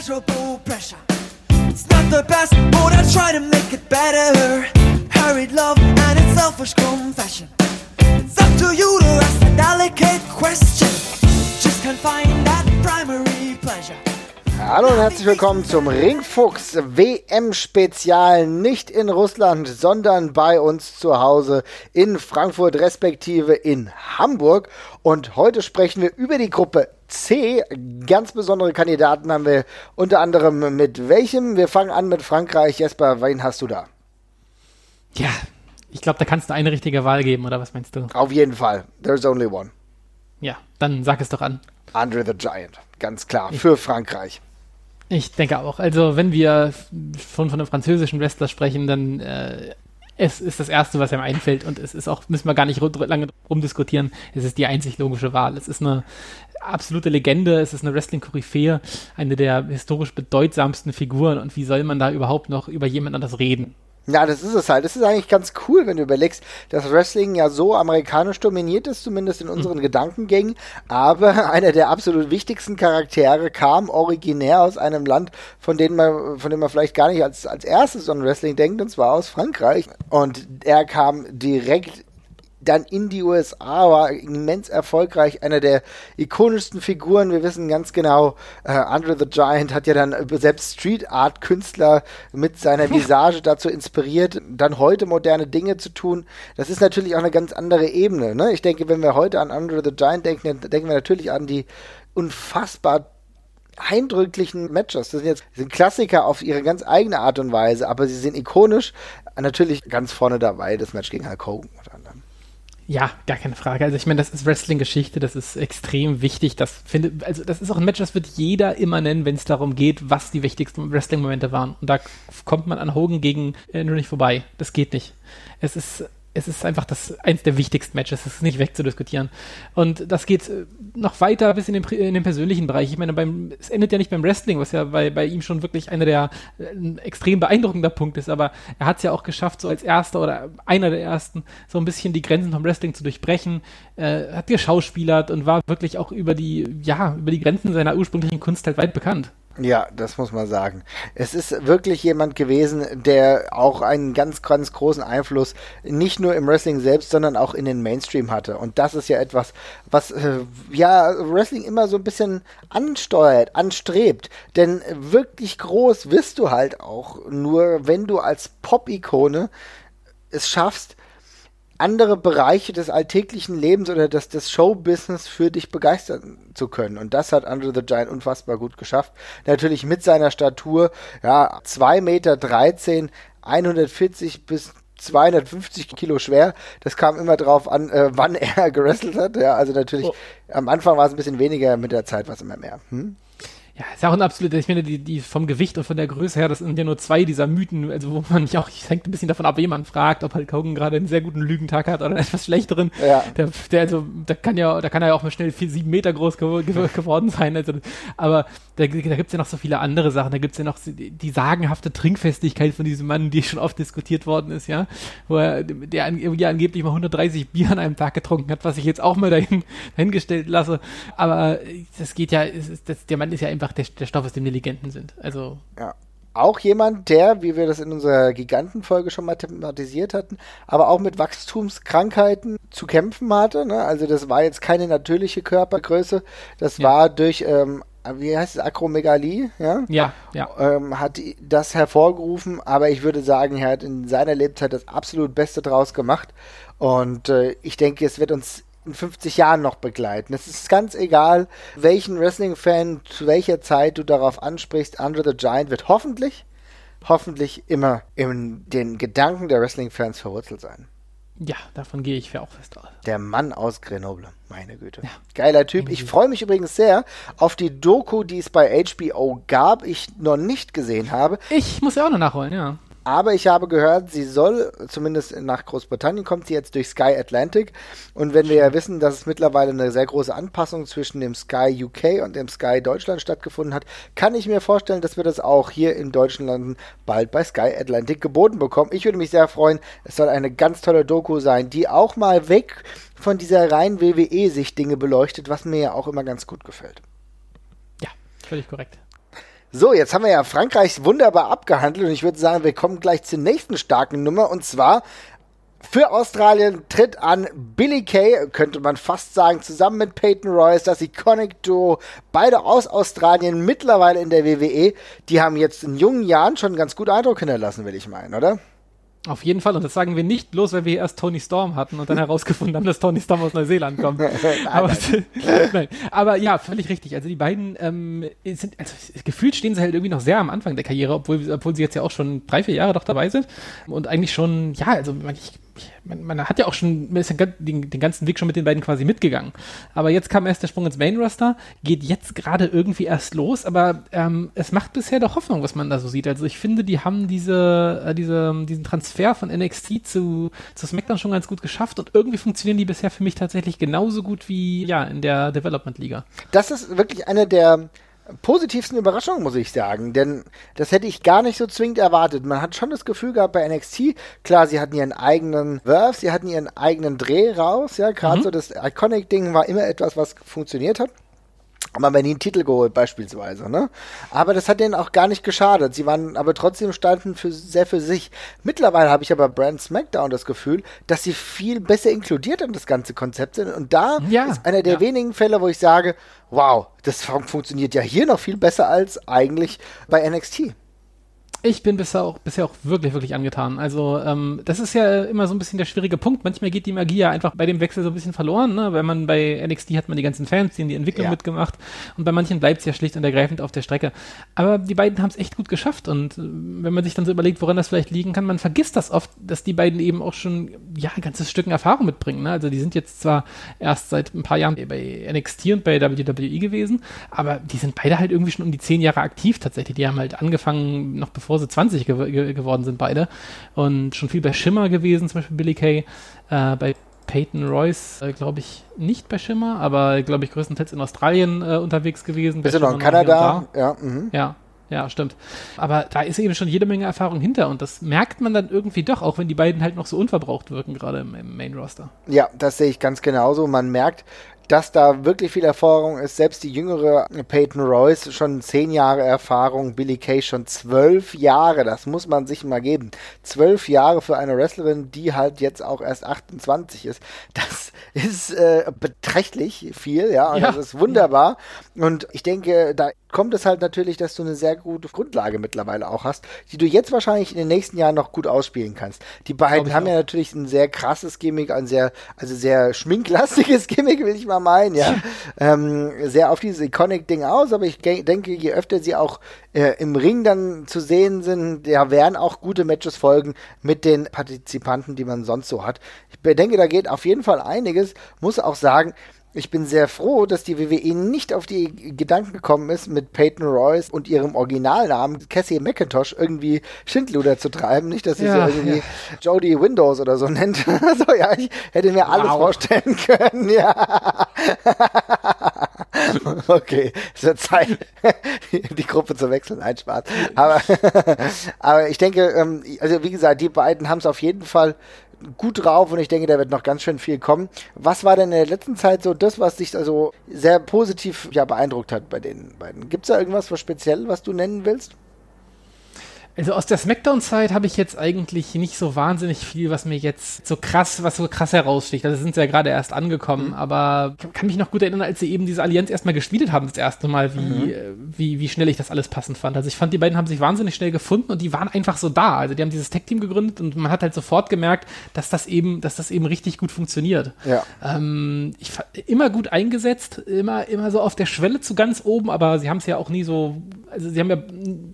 immeasurable pressure. It's not the best, but I try to make it better. Hurried love and its selfish confession. It's up to you to ask a delicate question. Just can't find that primary pleasure. Hallo und herzlich willkommen zum Ringfuchs WM-Spezial. Nicht in Russland, sondern bei uns zu Hause in Frankfurt, respektive in Hamburg. Und heute sprechen wir über die Gruppe C. Ganz besondere Kandidaten haben wir unter anderem mit welchem? Wir fangen an mit Frankreich. Jesper, wen hast du da? Ja, ich glaube, da kannst du eine richtige Wahl geben, oder was meinst du? Auf jeden Fall. There's only one. Ja, dann sag es doch an. Andre the Giant. Ganz klar. Für Frankreich. Ich denke auch. Also, wenn wir schon von einem französischen Wrestler sprechen, dann äh, es ist das Erste, was einem einfällt und es ist auch, müssen wir gar nicht lange rumdiskutieren, es ist die einzig logische Wahl. Es ist eine absolute Legende, es ist eine Wrestling-Koryphäe, eine der historisch bedeutsamsten Figuren und wie soll man da überhaupt noch über jemand anders reden? Ja, das ist es halt. Das ist eigentlich ganz cool, wenn du überlegst, dass Wrestling ja so amerikanisch dominiert ist, zumindest in unseren mhm. Gedankengängen. Aber einer der absolut wichtigsten Charaktere kam originär aus einem Land, von dem man, von dem man vielleicht gar nicht als, als erstes an Wrestling denkt, und zwar aus Frankreich. Und er kam direkt dann in die USA, war immens erfolgreich, einer der ikonischsten Figuren. Wir wissen ganz genau, äh, Andre the Giant hat ja dann selbst Street Art Künstler mit seiner Visage dazu inspiriert, dann heute moderne Dinge zu tun. Das ist natürlich auch eine ganz andere Ebene. Ne? Ich denke, wenn wir heute an Andre the Giant denken, dann denken wir natürlich an die unfassbar eindrücklichen Matches. Das sind jetzt sind Klassiker auf ihre ganz eigene Art und Weise, aber sie sind ikonisch. Natürlich ganz vorne dabei das Match gegen Hulk Hogan unter anderem. Ja, gar keine Frage. Also ich meine, das ist Wrestling-Geschichte, das ist extrem wichtig. Das finde, also das ist auch ein Match, das wird jeder immer nennen, wenn es darum geht, was die wichtigsten Wrestling-Momente waren. Und da kommt man an Hogan gegen äh, nur nicht vorbei. Das geht nicht. Es ist es ist einfach das eins der wichtigsten Matches, das ist nicht wegzudiskutieren. Und das geht äh, noch weiter bis in den, in den persönlichen Bereich. Ich meine, beim, es endet ja nicht beim Wrestling, was ja bei, bei ihm schon wirklich einer der äh, extrem beeindruckender Punkt ist, aber er hat es ja auch geschafft, so als erster oder einer der ersten, so ein bisschen die Grenzen vom Wrestling zu durchbrechen, äh, hat geschauspielert und war wirklich auch über die, ja, über die Grenzen seiner ursprünglichen Kunst halt weit bekannt. Ja, das muss man sagen. Es ist wirklich jemand gewesen, der auch einen ganz, ganz großen Einfluss nicht nur im Wrestling selbst, sondern auch in den Mainstream hatte. Und das ist ja etwas, was äh, ja Wrestling immer so ein bisschen ansteuert, anstrebt. Denn wirklich groß wirst du halt auch nur, wenn du als Pop-Ikone es schaffst, andere Bereiche des alltäglichen Lebens oder des, des Showbusiness für dich begeistern zu können. Und das hat Andre the Giant unfassbar gut geschafft. Natürlich mit seiner Statur, ja, 2 Meter 13, 140 bis 250 Kilo schwer. Das kam immer drauf an, äh, wann er gerestelt hat. Ja, also natürlich, oh. am Anfang war es ein bisschen weniger, mit der Zeit war es immer mehr. Hm? Ja, ist ja auch ein absoluter, ich meine, die, die vom Gewicht und von der Größe her, das sind ja nur zwei dieser Mythen, also wo man ja auch, es hängt ein bisschen davon ab, wen man fragt, ob halt Hogan gerade einen sehr guten Lügentag hat oder einen etwas schlechteren. Ja. Der, der, also, da kann ja, da kann er ja auch mal schnell vier, sieben Meter groß ge ge geworden sein. Also, aber da, da gibt es ja noch so viele andere Sachen. Da gibt es ja noch die, die, sagenhafte Trinkfestigkeit von diesem Mann, die schon oft diskutiert worden ist, ja. Wo er, der an, ja, angeblich mal 130 Bier an einem Tag getrunken hat, was ich jetzt auch mal dahin, dahingestellt lasse. Aber das geht ja, ist, das, der Mann ist ja einfach einfach der, der Stoff, aus dem die Legenden sind. Also. Ja. Auch jemand, der, wie wir das in unserer Gigantenfolge schon mal thematisiert hatten, aber auch mit Wachstumskrankheiten zu kämpfen hatte. Ne? Also das war jetzt keine natürliche Körpergröße. Das ja. war durch ähm, wie heißt es, Akromegalie, ja? Ja, ja. Ähm, hat das hervorgerufen, aber ich würde sagen, er hat in seiner Lebzeit das absolut Beste draus gemacht. Und äh, ich denke, es wird uns in 50 Jahren noch begleiten. Es ist ganz egal, welchen Wrestling-Fan zu welcher Zeit du darauf ansprichst. Andre the Giant wird hoffentlich, hoffentlich immer in den Gedanken der Wrestling-Fans verwurzelt sein. Ja, davon gehe ich auch fest aus. Der Mann aus Grenoble, meine Güte. Ja. Geiler Typ. Ich freue mich übrigens sehr auf die Doku, die es bei HBO gab, ich noch nicht gesehen habe. Ich muss ja auch noch nachholen, ja. Aber ich habe gehört, sie soll, zumindest nach Großbritannien kommt sie jetzt durch Sky Atlantic. Und wenn wir ja wissen, dass es mittlerweile eine sehr große Anpassung zwischen dem Sky UK und dem Sky Deutschland stattgefunden hat, kann ich mir vorstellen, dass wir das auch hier in Deutschland bald bei Sky Atlantic geboten bekommen. Ich würde mich sehr freuen. Es soll eine ganz tolle Doku sein, die auch mal weg von dieser reinen WWE-Sicht Dinge beleuchtet, was mir ja auch immer ganz gut gefällt. Ja, völlig korrekt. So, jetzt haben wir ja Frankreich wunderbar abgehandelt und ich würde sagen, wir kommen gleich zur nächsten starken Nummer und zwar für Australien tritt an Billy Kay, könnte man fast sagen, zusammen mit Peyton Royce, das Iconic Duo, beide aus Australien, mittlerweile in der WWE. Die haben jetzt in jungen Jahren schon einen ganz guten Eindruck hinterlassen, will ich meinen, oder? Auf jeden Fall, und das sagen wir nicht bloß, weil wir erst Tony Storm hatten und dann herausgefunden haben, dass Tony Storm aus Neuseeland kommt. aber, nein, aber ja, völlig richtig. Also die beiden ähm, sind, also gefühlt stehen sie halt irgendwie noch sehr am Anfang der Karriere, obwohl, obwohl sie jetzt ja auch schon drei, vier Jahre doch dabei sind. Und eigentlich schon, ja, also ich man, man, hat ja auch schon den, den, ganzen Weg schon mit den beiden quasi mitgegangen. Aber jetzt kam erst der Sprung ins Main Roster, geht jetzt gerade irgendwie erst los, aber ähm, es macht bisher doch Hoffnung, was man da so sieht. Also ich finde, die haben diese, äh, diese, diesen Transfer von NXT zu, zu SmackDown schon ganz gut geschafft und irgendwie funktionieren die bisher für mich tatsächlich genauso gut wie ja in der Development Liga. Das ist wirklich eine der positivsten Überraschung, muss ich sagen. Denn das hätte ich gar nicht so zwingend erwartet. Man hat schon das Gefühl gehabt bei NXT, klar, sie hatten ihren eigenen Wurf, sie hatten ihren eigenen Dreh raus, ja, gerade mhm. so das Iconic-Ding war immer etwas, was funktioniert hat haben aber nie einen Titel geholt, beispielsweise, ne? Aber das hat denen auch gar nicht geschadet. Sie waren aber trotzdem standen für, sehr für sich. Mittlerweile habe ich aber Brand SmackDown das Gefühl, dass sie viel besser inkludiert in das ganze Konzept sind. Und da ja, ist einer der ja. wenigen Fälle, wo ich sage, wow, das funktioniert ja hier noch viel besser als eigentlich bei NXT. Ich bin bisher auch, bisher auch wirklich, wirklich angetan. Also, ähm, das ist ja immer so ein bisschen der schwierige Punkt. Manchmal geht die Magie ja einfach bei dem Wechsel so ein bisschen verloren. Ne? Wenn man bei NXT hat man die ganzen Fans, die in die Entwicklung ja. mitgemacht und bei manchen bleibt es ja schlicht und ergreifend auf der Strecke. Aber die beiden haben es echt gut geschafft und äh, wenn man sich dann so überlegt, woran das vielleicht liegen kann, man vergisst das oft, dass die beiden eben auch schon, ja, ein ganzes Stück Erfahrung mitbringen. Ne? Also, die sind jetzt zwar erst seit ein paar Jahren bei NXT und bei WWE gewesen, aber die sind beide halt irgendwie schon um die zehn Jahre aktiv tatsächlich. Die haben halt angefangen, noch bevor bevor sie 20 ge ge geworden sind, beide. Und schon viel bei Schimmer gewesen, zum Beispiel Billy Kay. Äh, bei Peyton Royce, äh, glaube ich, nicht bei Schimmer, aber glaube ich größtenteils in Australien äh, unterwegs gewesen. Bist du noch in Kanada? Ja, mhm. ja. Ja, stimmt. Aber da ist eben schon jede Menge Erfahrung hinter und das merkt man dann irgendwie doch, auch wenn die beiden halt noch so unverbraucht wirken, gerade im, im Main Roster. Ja, das sehe ich ganz genauso. Man merkt, dass da wirklich viel Erfahrung ist. Selbst die jüngere Peyton Royce schon zehn Jahre Erfahrung, Billy Kay schon zwölf Jahre. Das muss man sich mal geben. Zwölf Jahre für eine Wrestlerin, die halt jetzt auch erst 28 ist. Das ist äh, beträchtlich viel, ja, und ja. das ist wunderbar. Und ich denke, da kommt es halt natürlich, dass du eine sehr gute Grundlage mittlerweile auch hast, die du jetzt wahrscheinlich in den nächsten Jahren noch gut ausspielen kannst. Die beiden haben auch. ja natürlich ein sehr krasses Gimmick, ein sehr, also sehr schminklastiges Gimmick, will ich mal meinen, ja. ähm, sehr auf dieses Iconic-Ding aus, aber ich denke, je öfter sie auch äh, im Ring dann zu sehen sind, ja, werden auch gute Matches folgen mit den Partizipanten, die man sonst so hat. Ich denke, da geht auf jeden Fall einiges. Muss auch sagen, ich bin sehr froh, dass die WWE nicht auf die Gedanken gekommen ist, mit Peyton Royce und ihrem Originalnamen Cassie McIntosh irgendwie Schindluder zu treiben. Nicht, dass sie ja, so irgendwie ja. Jodie Windows oder so nennt. so, ja, ich hätte mir alles wow. vorstellen können, ja. okay, es wird Zeit, die Gruppe zu wechseln. Nein, Spaß. Aber, aber ich denke, ähm, also wie gesagt, die beiden haben es auf jeden Fall gut drauf und ich denke, da wird noch ganz schön viel kommen. Was war denn in der letzten Zeit so das, was dich also sehr positiv ja, beeindruckt hat bei den beiden? Gibt es da irgendwas was speziell, was du nennen willst? Also aus der Smackdown-Zeit habe ich jetzt eigentlich nicht so wahnsinnig viel, was mir jetzt so krass, was so krass heraussticht. Also sind sie ja gerade erst angekommen, mhm. aber ich kann mich noch gut erinnern, als sie eben diese Allianz erstmal gespielt haben, das erste Mal, wie, mhm. Äh, wie, wie schnell ich das alles passend fand. Also ich fand, die beiden haben sich wahnsinnig schnell gefunden und die waren einfach so da. Also die haben dieses Tech-Team gegründet und man hat halt sofort gemerkt, dass das eben, dass das eben richtig gut funktioniert. Ja. Ähm, ich immer gut eingesetzt, immer, immer so auf der Schwelle zu ganz oben, aber sie haben es ja auch nie so, also sie haben ja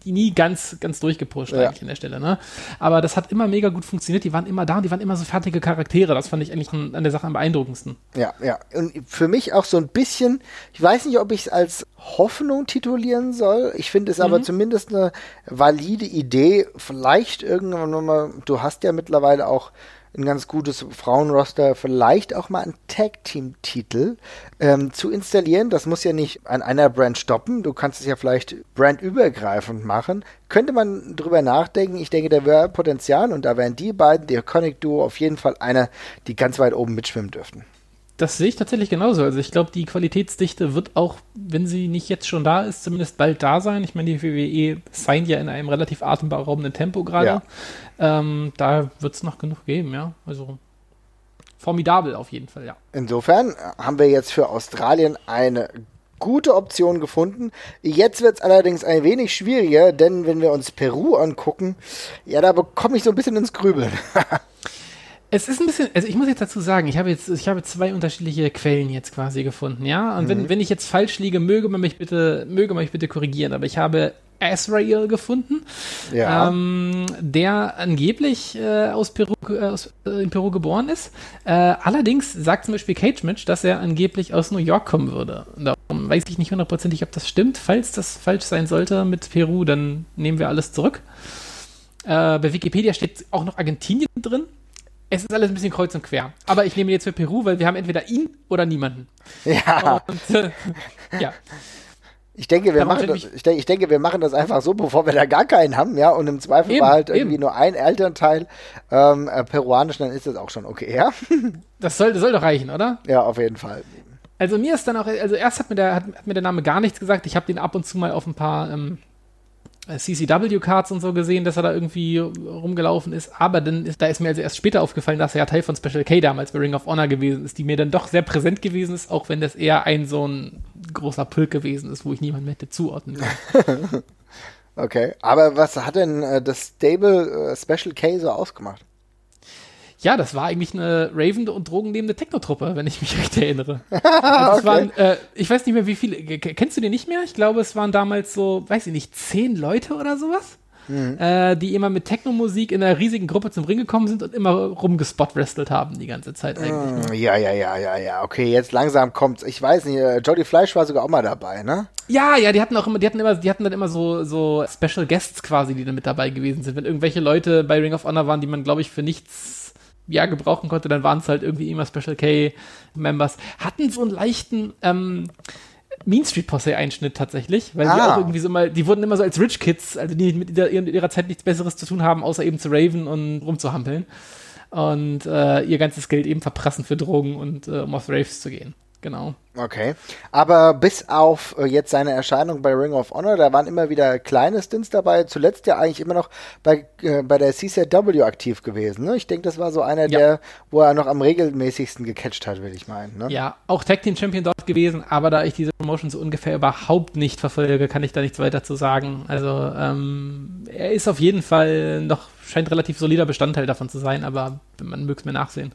nie ganz, ganz durchgeführt gepusht ja. eigentlich an der Stelle. Ne? Aber das hat immer mega gut funktioniert. Die waren immer da und die waren immer so fertige Charaktere. Das fand ich eigentlich an, an der Sache am beeindruckendsten. Ja, ja. Und für mich auch so ein bisschen, ich weiß nicht, ob ich es als Hoffnung titulieren soll. Ich finde es mhm. aber zumindest eine valide Idee. Vielleicht irgendwann mal, du hast ja mittlerweile auch ein ganz gutes Frauenroster, vielleicht auch mal einen Tag-Team-Titel ähm, zu installieren. Das muss ja nicht an einer Brand stoppen. Du kannst es ja vielleicht brandübergreifend machen. Könnte man drüber nachdenken. Ich denke, da wäre Potenzial und da wären die beiden, die Iconic Duo, auf jeden Fall einer, die ganz weit oben mitschwimmen dürften. Das sehe ich tatsächlich genauso. Also ich glaube, die Qualitätsdichte wird auch, wenn sie nicht jetzt schon da ist, zumindest bald da sein. Ich meine, die WWE signed ja in einem relativ atemberaubenden Tempo gerade. Ja. Ähm, da wird es noch genug geben, ja. Also formidabel auf jeden Fall, ja. Insofern haben wir jetzt für Australien eine gute Option gefunden. Jetzt wird es allerdings ein wenig schwieriger, denn wenn wir uns Peru angucken, ja, da bekomme ich so ein bisschen ins Grübeln. Es ist ein bisschen, also ich muss jetzt dazu sagen, ich habe jetzt, ich habe zwei unterschiedliche Quellen jetzt quasi gefunden, ja. Und wenn, wenn ich jetzt falsch liege, möge man mich bitte, möge man mich bitte korrigieren. Aber ich habe Azrael gefunden, Ja. ähm, der angeblich äh, aus Peru, äh, aus, äh, in Peru geboren ist. Äh, allerdings sagt zum Beispiel Cage Mitch, dass er angeblich aus New York kommen würde. Darum weiß ich nicht hundertprozentig, ob das stimmt. Falls das falsch sein sollte mit Peru, dann nehmen wir alles zurück. Äh, bei Wikipedia steht auch noch Argentinien drin. Es ist alles ein bisschen kreuz und quer. Aber ich nehme jetzt für Peru, weil wir haben entweder ihn oder niemanden. ja, Und, äh, ja. ich denke, wir machen das, ich, denke, ich denke, wir machen das einfach so, bevor wir da gar keinen haben, ja, und im Zweifel Eben, war halt irgendwie eben. nur ein Elternteil ähm, äh, peruanisch, dann ist das auch schon okay, ja? Das soll, das soll doch reichen, oder? ja, auf jeden Fall. Also mir ist dann auch, also erst hat mir der, hat, hat mir der Name gar nichts gesagt. Ich habe den ab und zu mal auf ein paar ähm, CCW-Cards und so gesehen, dass er da irgendwie rumgelaufen ist. Aber dann ist, da ist mir also erst später aufgefallen, dass er ja Teil von Special K damals bei Ring of Honor gewesen ist, die mir dann doch sehr präsent gewesen ist, auch wenn das eher ein so ein großer Pulk gewesen ist, wo ich niemanden hätte zuordnen können. Okay, aber was hat denn äh, das Stable äh, Special K so ausgemacht? Ja, das war eigentlich eine ravende und drogennehmende Techno-Truppe, wenn ich mich recht erinnere. Also es waren, äh, ich weiß nicht mehr, wie viele. Kennst du die nicht mehr? Ich glaube, es waren damals so, weiß ich nicht, zehn Leute oder sowas, äh, die immer mit Techno-Musik in einer riesigen Gruppe zum Ring gekommen sind und immer rumgespot-wrestelt haben die ganze Zeit eigentlich. Hm, Ja, ja, ja, ja, ja. Okay, jetzt langsam kommt's. Ich weiß nicht, äh, Jody Fleisch war sogar auch mal dabei, ne? Ja, ja, die hatten auch immer, die hatten immer, die hatten dann immer so, so Special Guests quasi, die dann mit dabei gewesen sind. Wenn irgendwelche Leute bei Ring of Honor waren, die man, glaube ich, für nichts ja, gebrauchen konnte, dann waren es halt irgendwie immer Special K-Members. Hatten so einen leichten ähm, Mean Street Posse-Einschnitt tatsächlich, weil die Ah. auch irgendwie so mal, die wurden immer so als Rich Kids, also die mit ihrer, ihrer Zeit nichts Besseres zu tun haben, außer eben zu raven und rumzuhampeln. Und äh, ihr ganzes Geld eben verprassen für Drogen und äh, um auf Raves zu gehen. Genau. Okay. Aber bis auf äh, jetzt seine Erscheinung bei Ring of Honor, da waren immer wieder kleine Stints dabei. Zuletzt ja eigentlich immer noch bei, äh, bei der CZW aktiv gewesen. Ne? Ich denke, das war so einer Ja. der, wo er noch am regelmäßigsten gecatcht hat, will ich meinen. Ne? Ja, auch Tag Team Champion dort gewesen, aber da ich diese Promotion so ungefähr überhaupt nicht verfolge, kann ich da nichts weiter zu sagen. Also ähm, er ist auf jeden Fall noch, scheint relativ solider Bestandteil davon zu sein, aber man möge es mir nachsehen.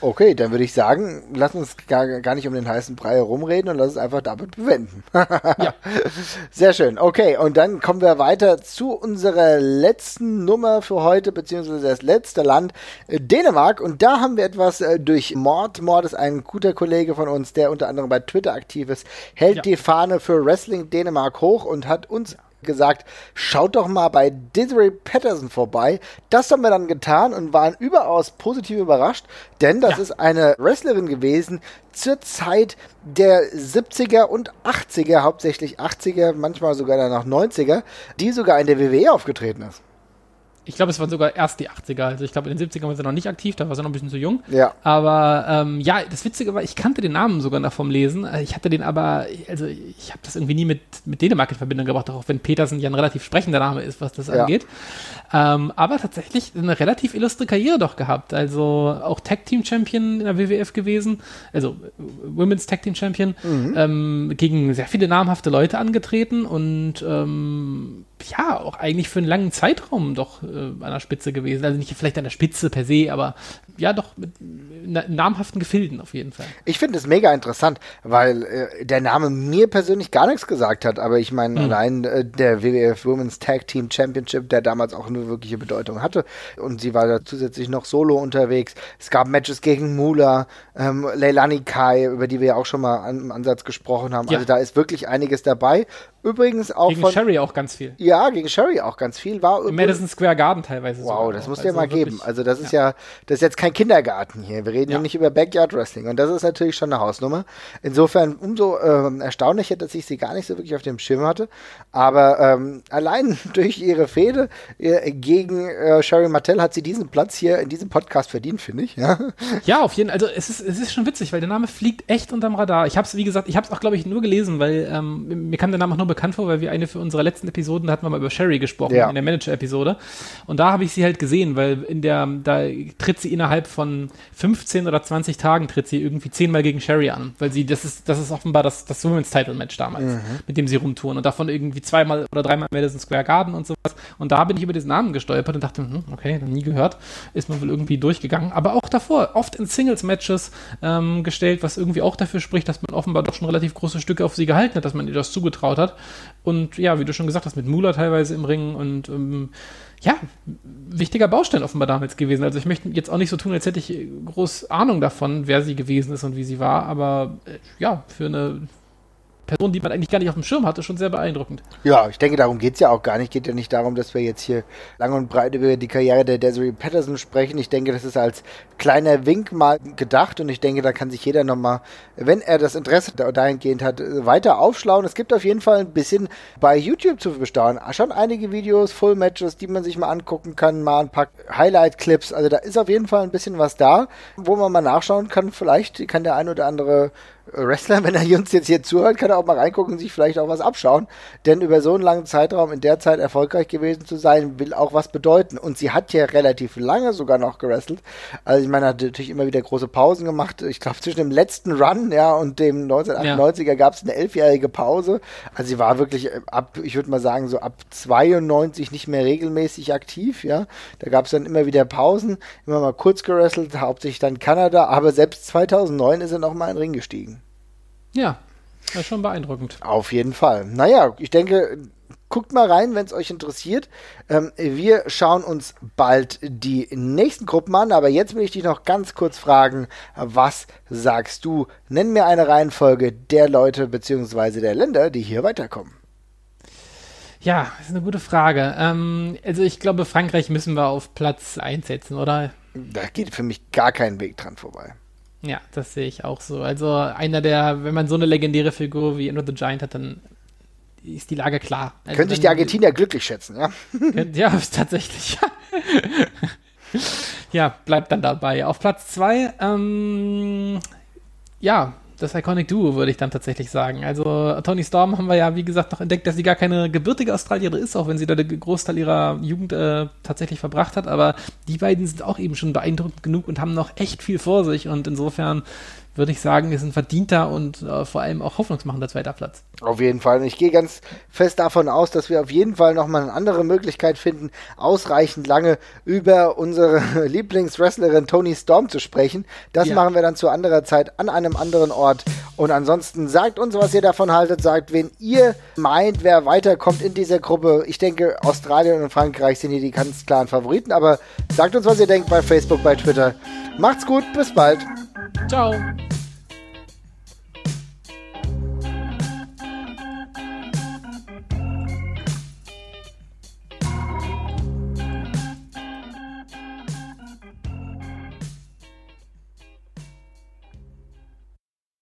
Okay, dann würde ich sagen, lass uns gar, gar nicht um den heißen Brei herumreden und lass es einfach damit bewenden. Ja. Sehr schön. Okay, und dann kommen wir weiter zu unserer letzten Nummer für heute, beziehungsweise das letzte Land, äh, Dänemark. Und da haben wir etwas äh, durch Mord. Mord ist ein guter Kollege von uns, der unter anderem bei Twitter aktiv ist, hält Ja. die Fahne für Wrestling Dänemark hoch und hat uns gesagt, schaut doch mal bei Desiree Patterson vorbei. Das haben wir dann getan und waren überaus positiv überrascht, denn das Ja. ist eine Wrestlerin gewesen zur Zeit der 70er und 80er, hauptsächlich 80er, manchmal sogar dann noch 90er, die sogar in der WWE aufgetreten ist. Ich glaube, es waren sogar erst die 80er. Also ich glaube, in den 70ern war sie noch nicht aktiv, da war sie noch ein bisschen zu jung. Ja. Aber ähm, ja, das Witzige war, ich kannte den Namen sogar noch vom Lesen. Äh, Ich hatte den aber, also ich habe das irgendwie nie mit, mit Dänemark in Verbindung gebracht, auch wenn Petersen ja ein relativ sprechender Name ist, was das Ja. angeht. Ähm, aber tatsächlich eine relativ illustre Karriere doch gehabt. Also auch Tag Team Champion in der WWF gewesen, also Women's Tag Team Champion, ähm, gegen sehr viele namhafte Leute angetreten und ähm, ja, auch eigentlich für einen langen Zeitraum doch äh, an der Spitze gewesen. Also nicht vielleicht an der Spitze per se, aber ja, doch mit na, namhaften Gefilden auf jeden Fall. Ich finde es mega interessant, weil äh, der Name mir persönlich gar nichts gesagt hat, aber ich meine, allein äh, der WWF Women's Tag Team Championship, der damals auch eine wirkliche Bedeutung hatte und sie war da zusätzlich noch solo unterwegs. Es gab Matches gegen Mula, ähm, Leilani Kai, über die wir ja auch schon mal an, im Ansatz gesprochen haben. Ja. Also da ist wirklich einiges dabei. Übrigens auch Gegen von Sherry auch ganz viel. ja, Ja, gegen Sherry auch ganz viel. War Im Madison Square Garden teilweise. Wow, das muss dir also mal geben. Also das ist ja. ja, das ist jetzt kein Kindergarten hier. Wir reden ja, nicht über Backyard Wrestling und das ist natürlich schon eine Hausnummer. Insofern umso äh, erstaunlicher, dass ich sie gar nicht so wirklich auf dem Schirm hatte. Aber ähm, allein durch ihre Fehde äh, gegen äh, Sherry Martell hat sie diesen Platz hier in diesem Podcast verdient, finde ich. Ja? ja, auf jeden Fall. Also es ist, es ist schon witzig, weil der Name fliegt echt unterm Radar. Ich habe es, wie gesagt, ich habe es auch, glaube ich, nur gelesen, weil ähm, mir kam der Name auch nur bekannt vor, weil wir eine für unsere letzten Episoden, da hatten wir mal über Sherry gesprochen, ja. in der Manager-Episode. Und da habe ich sie halt gesehen, weil in der, da tritt sie innerhalb von 15 oder 20 Tagen tritt sie irgendwie zehnmal gegen Sherry an, weil sie, das ist, das ist offenbar das, das Women's Title Match damals, mhm. mit dem sie rumtouren und davon irgendwie zweimal oder dreimal Madison Square Garden und sowas. Und da bin ich über diesen Namen gestolpert und dachte, hm, okay, nie gehört, ist man wohl irgendwie durchgegangen. Aber auch davor, oft in Singles-Matches ähm, gestellt, was irgendwie auch dafür spricht, dass man offenbar doch schon relativ große Stücke auf sie gehalten hat, dass man ihr das zugetraut hat. Und ja, wie du schon gesagt hast, mit Mula teilweise im Ring und ähm, ja, wichtiger Baustein offenbar damals gewesen. Also ich möchte jetzt auch nicht so tun, als hätte ich groß Ahnung davon, wer sie gewesen ist und wie sie war, aber äh, ja, für eine Person, die man eigentlich gar nicht auf dem Schirm hatte, schon sehr beeindruckend. Ja, ich denke, darum geht es ja auch gar nicht. Geht ja nicht darum, dass wir jetzt hier lang und breit über die Karriere der Desiree Patterson sprechen. Ich denke, das ist als kleiner Wink mal gedacht und ich denke, da kann sich jeder nochmal, wenn er das Interesse dahingehend hat, weiter aufschlauen. Es gibt auf jeden Fall ein bisschen bei YouTube zu bestaunen. Schon einige Videos, Full Matches, die man sich mal angucken kann, mal ein paar Highlight-Clips. Also da ist auf jeden Fall ein bisschen was da, wo man mal nachschauen kann. Vielleicht kann der ein oder andere Wrestler, wenn er uns jetzt hier zuhört, kann er auch mal reingucken und sich vielleicht auch was abschauen. Denn über so einen langen Zeitraum in der Zeit erfolgreich gewesen zu sein, will auch was bedeuten. Und sie hat ja relativ lange sogar noch gewrestelt. Also ich meine, hat natürlich immer wieder große Pausen gemacht. Ich glaube, zwischen dem letzten Run, ja, und dem 1998er ja. gab es eine elfjährige Pause. Also sie war wirklich äh, ab, ich würde mal sagen, so ab 92 nicht mehr regelmäßig aktiv, ja. Da gab es dann immer wieder Pausen, immer mal kurz gewrestelt, hauptsächlich dann Kanada, aber selbst 2009 ist er noch mal in den Ring gestiegen. Ja, das ist schon beeindruckend. Auf jeden Fall. Naja, ich denke, guckt mal rein, wenn es euch interessiert. Ähm, wir schauen uns bald die nächsten Gruppen an, aber jetzt will ich dich noch ganz kurz fragen, was sagst du? Nenn mir eine Reihenfolge der Leute bzw. der Länder, die hier weiterkommen. Ja, das ist eine gute Frage. Ähm, also ich glaube, Frankreich müssen wir auf Platz 1 setzen, oder? Da geht für mich gar kein Weg dran vorbei. Ja, das sehe ich auch so. Also einer der, wenn man so eine legendäre Figur wie Endo the Giant hat, dann ist die Lage klar. Also Können sich die Argentinier glücklich schätzen, ja? Könnt, ja, tatsächlich. ja, bleibt dann dabei. Auf Platz zwei, ähm, ja, das Iconic Duo, würde ich dann tatsächlich sagen. Also Tony Storm haben wir ja, wie gesagt, noch entdeckt, dass sie gar keine gebürtige Australierin ist, auch wenn sie da den Großteil ihrer Jugend äh, tatsächlich verbracht hat. Aber die beiden sind auch eben schon beeindruckend genug und haben noch echt viel vor sich. Und insofern würde ich sagen, ist ein verdienter und äh, vor allem auch hoffnungsmachender zweiter Platz. Auf jeden Fall. Und ich gehe ganz fest davon aus, dass wir auf jeden Fall nochmal eine andere Möglichkeit finden, ausreichend lange über unsere Lieblingswrestlerin Tony Storm zu sprechen. Das ja. machen wir dann zu anderer Zeit an einem anderen Ort. Und ansonsten sagt uns, was ihr davon haltet. Sagt, wen ihr meint, wer weiterkommt in dieser Gruppe. Ich denke, Australien und Frankreich sind hier die ganz klaren Favoriten. Aber sagt uns, was ihr denkt bei Facebook, bei Twitter. Macht's gut, bis bald. 早。